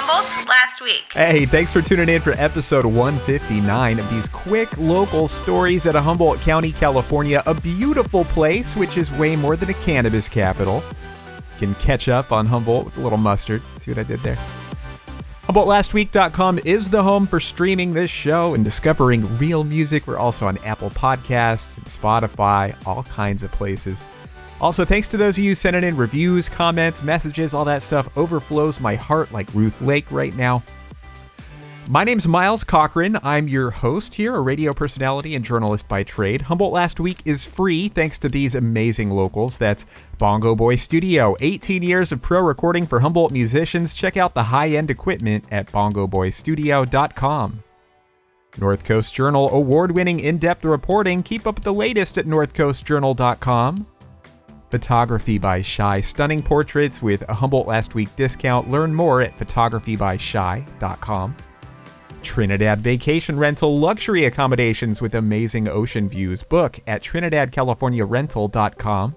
Last week. Hey, thanks for tuning in for episode 159 of these quick local stories out of Humboldt County, California, a beautiful place which is way more than a cannabis capital. You can catch up on Humboldt with a little mustard. See what I did there? HumboldtLastWeek.com is the home for streaming this show and discovering real music. We're also on Apple Podcasts and Spotify, all kinds of places. Also, thanks to those of you sending in reviews, comments, messages, all that stuff overflows my heart like Ruth Lake right now. My name's Miles Cochran. I'm your host here, a radio personality and journalist by trade. Humboldt Last Week is free thanks to these amazing locals. That's Bongo Boy Studio. 18 years of pro recording for Humboldt musicians. Check out the high end equipment at bongoboystudio.com. North Coast Journal award winning in depth reporting. Keep up with the latest at northcoastjournal.com. Photography by Shy. Stunning portraits with a Humboldt Last Week discount. Learn more at photographybyshy.com. Trinidad Vacation Rental luxury accommodations with amazing ocean views. Book at trinidadcaliforniarental.com.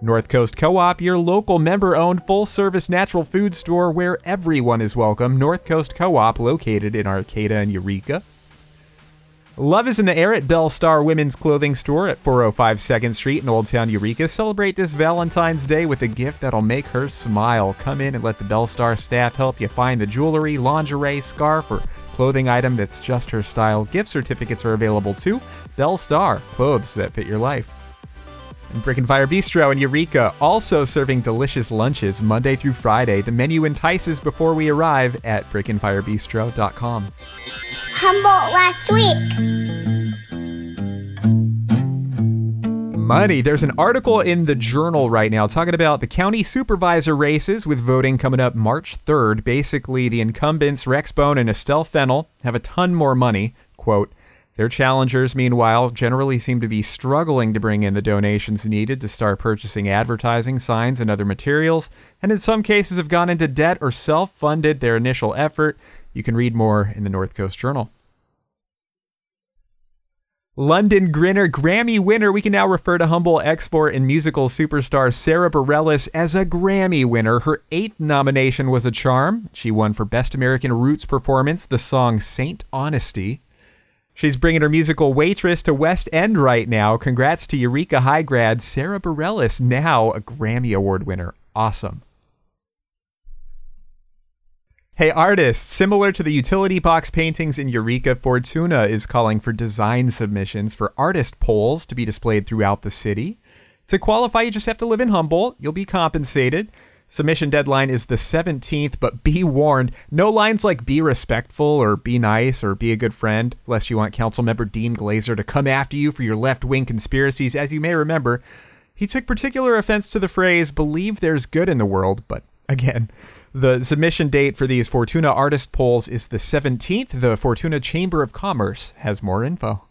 North Coast Co op, your local member owned full service natural food store where everyone is welcome. North Coast Co op, located in Arcata and Eureka. Love is in the air at Belle Starr Women's Clothing Store at 405 2nd Street in Old Town Eureka. Celebrate this Valentine's Day with a gift that'll make her smile. Come in and let the Belle Starr staff help you find the jewelry, lingerie, scarf, or clothing item that's just her style. Gift certificates are available too. Belle Starr, clothes that fit your life. And Brick and Fire Bistro in Eureka, also serving delicious lunches Monday through Friday. The menu entices before we arrive at brickandfirebistro.com. Humboldt last week. Money. There's an article in the journal right now talking about the county supervisor races with voting coming up March 3rd. Basically, the incumbents, Rex Bohn and Estelle Fennell, have a ton more money. Quote, their challengers, meanwhile, generally seem to be struggling to bring in the donations needed to start purchasing advertising, signs, and other materials, and in some cases have gone into debt or self funded their initial effort. You can read more in the North Coast Journal. London Grinner Grammy winner. We can now refer to humble export and musical superstar Sarah Bareilles as a Grammy winner. Her eighth nomination was a charm. She won for Best American Roots Performance, the song Saint Honesty. She's bringing her musical Waitress to West End right now. Congrats to Eureka High grad Sarah Bareilles, now a Grammy Award winner. Awesome. Hey, artists, similar to the utility box paintings in Eureka, Fortuna is calling for design submissions for artist poles to be displayed throughout the city. To qualify, you just have to live in Humboldt. You'll be compensated. Submission deadline is the 17th, but be warned no lines like be respectful or be nice or be a good friend, unless you want Councilmember Dean Glaser to come after you for your left wing conspiracies. As you may remember, he took particular offense to the phrase believe there's good in the world, but again, the submission date for these Fortuna artist poles is the 17th. The Fortuna Chamber of Commerce has more info.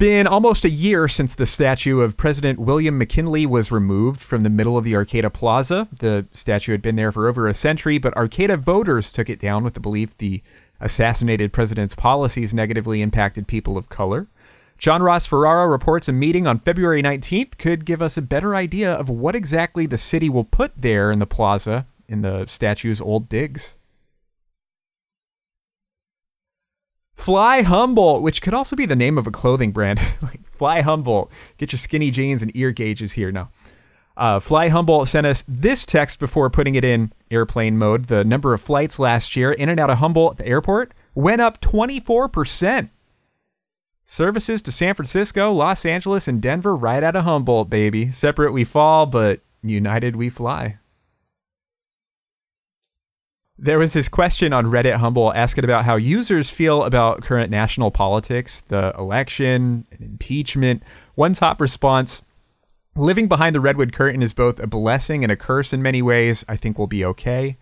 Been almost a year since the statue of President William McKinley was removed from the middle of the Arcata Plaza. The statue had been there for over a century, but Arcata voters took it down with the belief the assassinated president's policies negatively impacted people of color. John Ross Ferrara reports a meeting on February 19th could give us a better idea of what exactly the city will put there in the plaza in the statue's old digs. Fly Humboldt, which could also be the name of a clothing brand. like Fly Humboldt. Get your skinny jeans and ear gauges here now. Uh, Fly Humboldt sent us this text before putting it in airplane mode. The number of flights last year in and out of Humboldt at the airport went up 24%. Services to San Francisco, Los Angeles, and Denver right out of Humboldt, baby. Separate we fall, but united we fly. There was this question on Reddit Humble asking about how users feel about current national politics, the election, and impeachment. One top response Living behind the Redwood curtain is both a blessing and a curse in many ways. I think we'll be okay.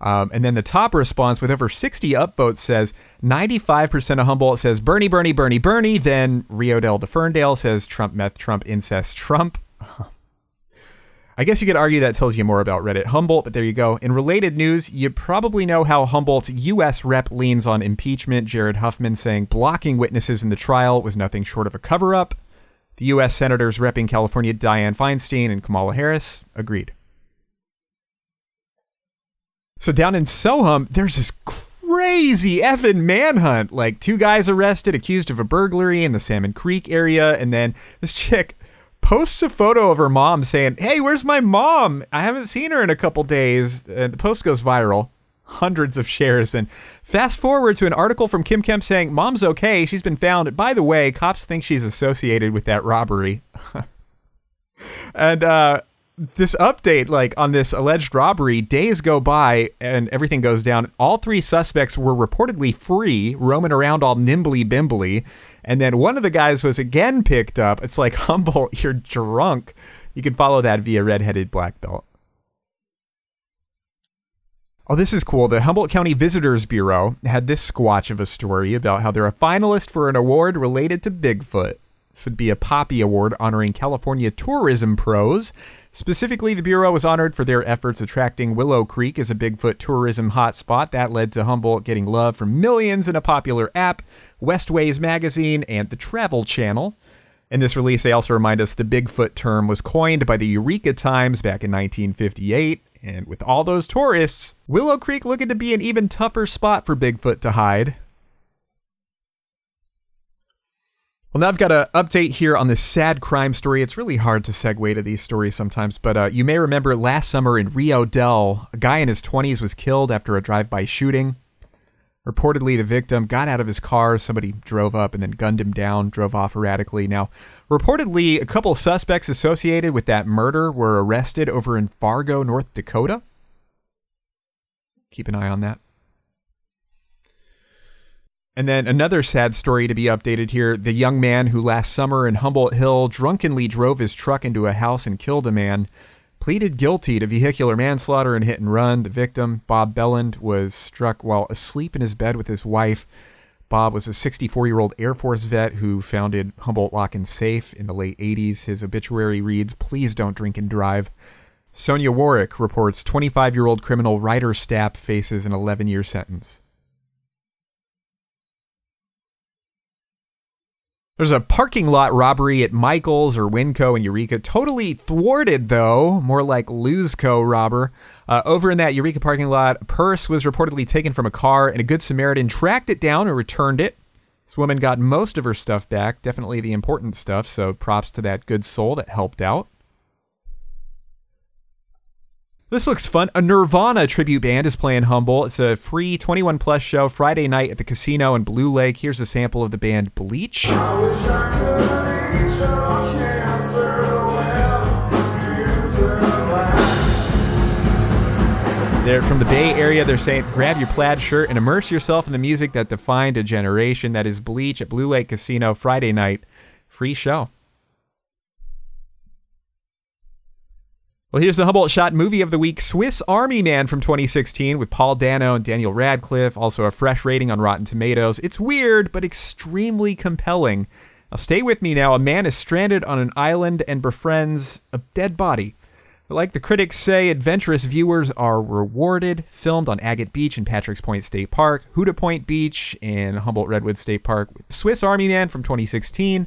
Um, and then the top response with over 60 upvotes says 95% of Humboldt says Bernie, Bernie, Bernie, Bernie. Then Rio Dell de Ferndale says Trump, meth, Trump, incest, Trump. I guess you could argue that tells you more about Reddit Humboldt, but there you go. In related news, you probably know how Humboldt's U.S. rep leans on impeachment. Jared Huffman saying blocking witnesses in the trial was nothing short of a cover up. The U.S. senators repping California, Dianne Feinstein and Kamala Harris, agreed. So down in SoHum, there's this crazy effing manhunt. Like two guys arrested, accused of a burglary in the Salmon Creek area, and then this chick posts a photo of her mom saying, "Hey, where's my mom? I haven't seen her in a couple days." And the post goes viral, hundreds of shares. And fast forward to an article from Kym Kemp saying, "Mom's okay. She's been found. By the way, cops think she's associated with that robbery." and uh, this update, like on this alleged robbery, days go by and everything goes down. All three suspects were reportedly free, roaming around all nimbly bimbly. And then one of the guys was again picked up. It's like, Humboldt, you're drunk. You can follow that via Redheaded Black Belt. Oh, this is cool. The Humboldt County Visitors Bureau had this squatch of a story about how they're a finalist for an award related to Bigfoot. This would be a Poppy Award honoring California tourism pros. Specifically, the Bureau was honored for their efforts attracting Willow Creek as a Bigfoot tourism hotspot. That led to Humboldt getting love from millions in a popular app, Westways Magazine, and the Travel Channel. In this release, they also remind us the Bigfoot term was coined by the Eureka Times back in 1958. And with all those tourists, Willow Creek looking to be an even tougher spot for Bigfoot to hide. Well, now I've got an update here on this sad crime story. It's really hard to segue to these stories sometimes, but uh, you may remember last summer in Rio Dell, a guy in his 20s was killed after a drive by shooting. Reportedly, the victim got out of his car, somebody drove up and then gunned him down, drove off erratically. Now, reportedly, a couple suspects associated with that murder were arrested over in Fargo, North Dakota. Keep an eye on that. And then another sad story to be updated here. The young man who last summer in Humboldt Hill drunkenly drove his truck into a house and killed a man pleaded guilty to vehicular manslaughter and hit and run. The victim, Bob Belland, was struck while asleep in his bed with his wife. Bob was a 64 year old Air Force vet who founded Humboldt Lock and Safe in the late 80s. His obituary reads Please don't drink and drive. Sonia Waraich reports 25 year old criminal Ryder Stapp faces an 11 year sentence. There's a parking lot robbery at Michael's or Winco in Eureka. Totally thwarted, though, more like Luzco robber. Uh, over in that Eureka parking lot, a purse was reportedly taken from a car, and a Good Samaritan tracked it down and returned it. This woman got most of her stuff back, definitely the important stuff, so props to that good soul that helped out. This looks fun. A Nirvana tribute band is playing Humble. It's a free 21 plus show Friday night at the casino in Blue Lake. Here's a sample of the band Bleach. They're from the Bay Area. They're saying, grab your plaid shirt and immerse yourself in the music that defined a generation. That is Bleach at Blue Lake Casino Friday night. Free show. Well, here's the Humboldt Shot movie of the week Swiss Army Man from 2016 with Paul Dano and Daniel Radcliffe. Also, a fresh rating on Rotten Tomatoes. It's weird, but extremely compelling. Now, stay with me now. A man is stranded on an island and befriends a dead body. But like the critics say, adventurous viewers are rewarded. Filmed on Agate Beach in Patrick's Point State Park, Houda Point Beach, and Humboldt Redwood State Park. Swiss Army Man from 2016,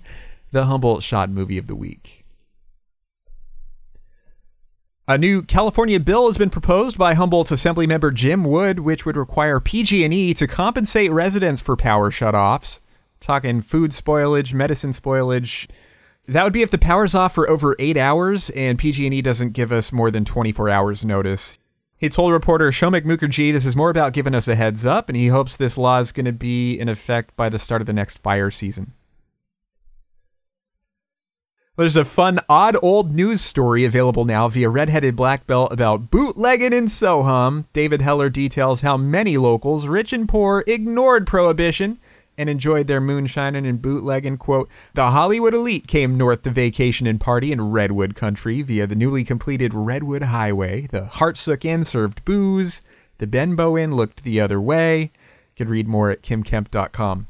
the Humboldt Shot movie of the week. A new California bill has been proposed by Humboldt's Assembly member Jim Wood, which would require PG&E to compensate residents for power shutoffs. Talking food spoilage, medicine spoilage. That would be if the power's off for over eight hours and PG&E doesn't give us more than 24 hours notice. He told reporter Shomik Mukherjee this is more about giving us a heads up, and he hopes this law is going to be in effect by the start of the next fire season. There's a fun, odd old news story available now via Redheaded Black Belt about bootlegging in SoHum. David Heller details how many locals, rich and poor, ignored prohibition and enjoyed their moonshining and bootlegging. Quote, the Hollywood elite came north to vacation and party in Redwood country via the newly completed Redwood Highway. The Hartsook Inn served booze. The Benbow Inn looked the other way. You can read more at kymkemp.com.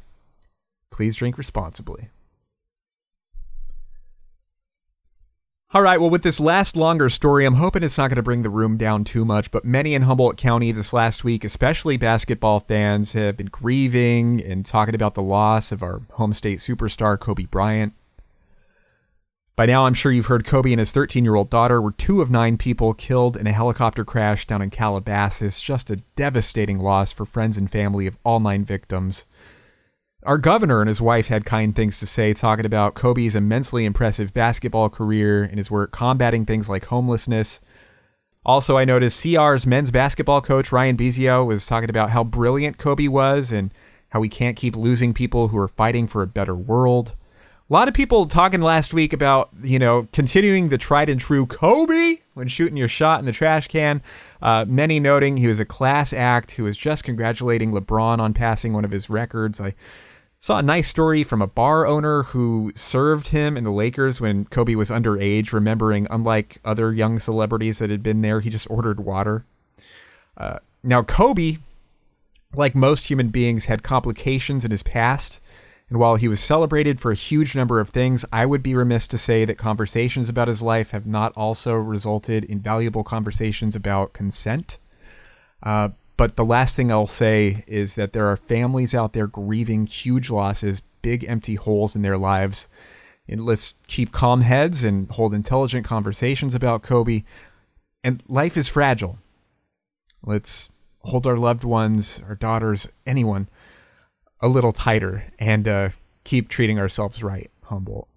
Please drink responsibly. All right, well, with this last longer story, I'm hoping it's not going to bring the room down too much, but many in Humboldt County this last week, especially basketball fans, have been grieving and talking about the loss of our home state superstar, Kobe Bryant. By now, I'm sure you've heard Kobe and his 13 year old daughter were two of nine people killed in a helicopter crash down in Calabasas. Just a devastating loss for friends and family of all nine victims. Our governor and his wife had kind things to say, talking about Kobe's immensely impressive basketball career and his work combating things like homelessness. Also, I noticed CR's men's basketball coach, Ryan Bizio, was talking about how brilliant Kobe was and how we can't keep losing people who are fighting for a better world. A lot of people talking last week about, you know, continuing the tried and true Kobe when shooting your shot in the trash can. Uh, many noting he was a class act who was just congratulating LeBron on passing one of his records. I saw a nice story from a bar owner who served him in the Lakers when Kobe was underage, remembering, unlike other young celebrities that had been there, he just ordered water. Uh, now, Kobe, like most human beings, had complications in his past. And while he was celebrated for a huge number of things, I would be remiss to say that conversations about his life have not also resulted in valuable conversations about consent. Uh, but the last thing I'll say is that there are families out there grieving huge losses, big empty holes in their lives. And let's keep calm heads and hold intelligent conversations about Kobe. And life is fragile. Let's hold our loved ones, our daughters, anyone a little tighter and uh, keep treating ourselves right, Humboldt.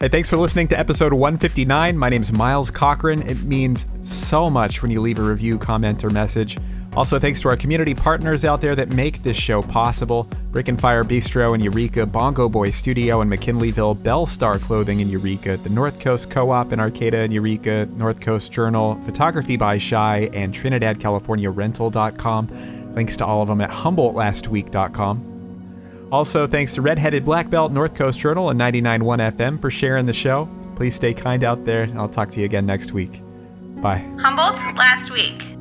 Hey, thanks for listening to episode 159. My name is Miles Cochran. It means so much when you leave a review, comment, or message. Also, thanks to our community partners out there that make this show possible Brick and Fire Bistro in Eureka, Bongo Boy Studio in McKinleyville, Belle Starr Clothing in Eureka, the North Coast Co op in Arcata in Eureka, North Coast Journal, Photography by Shy, and TrinidadCaliforniaRental.com. Links to all of them at HumboldtLastWeek.com. Also, thanks to Redheaded Black Belt, North Coast Journal, and 99.1 FM for sharing the show. Please stay kind out there, I'll talk to you again next week. Bye. Humboldt last week.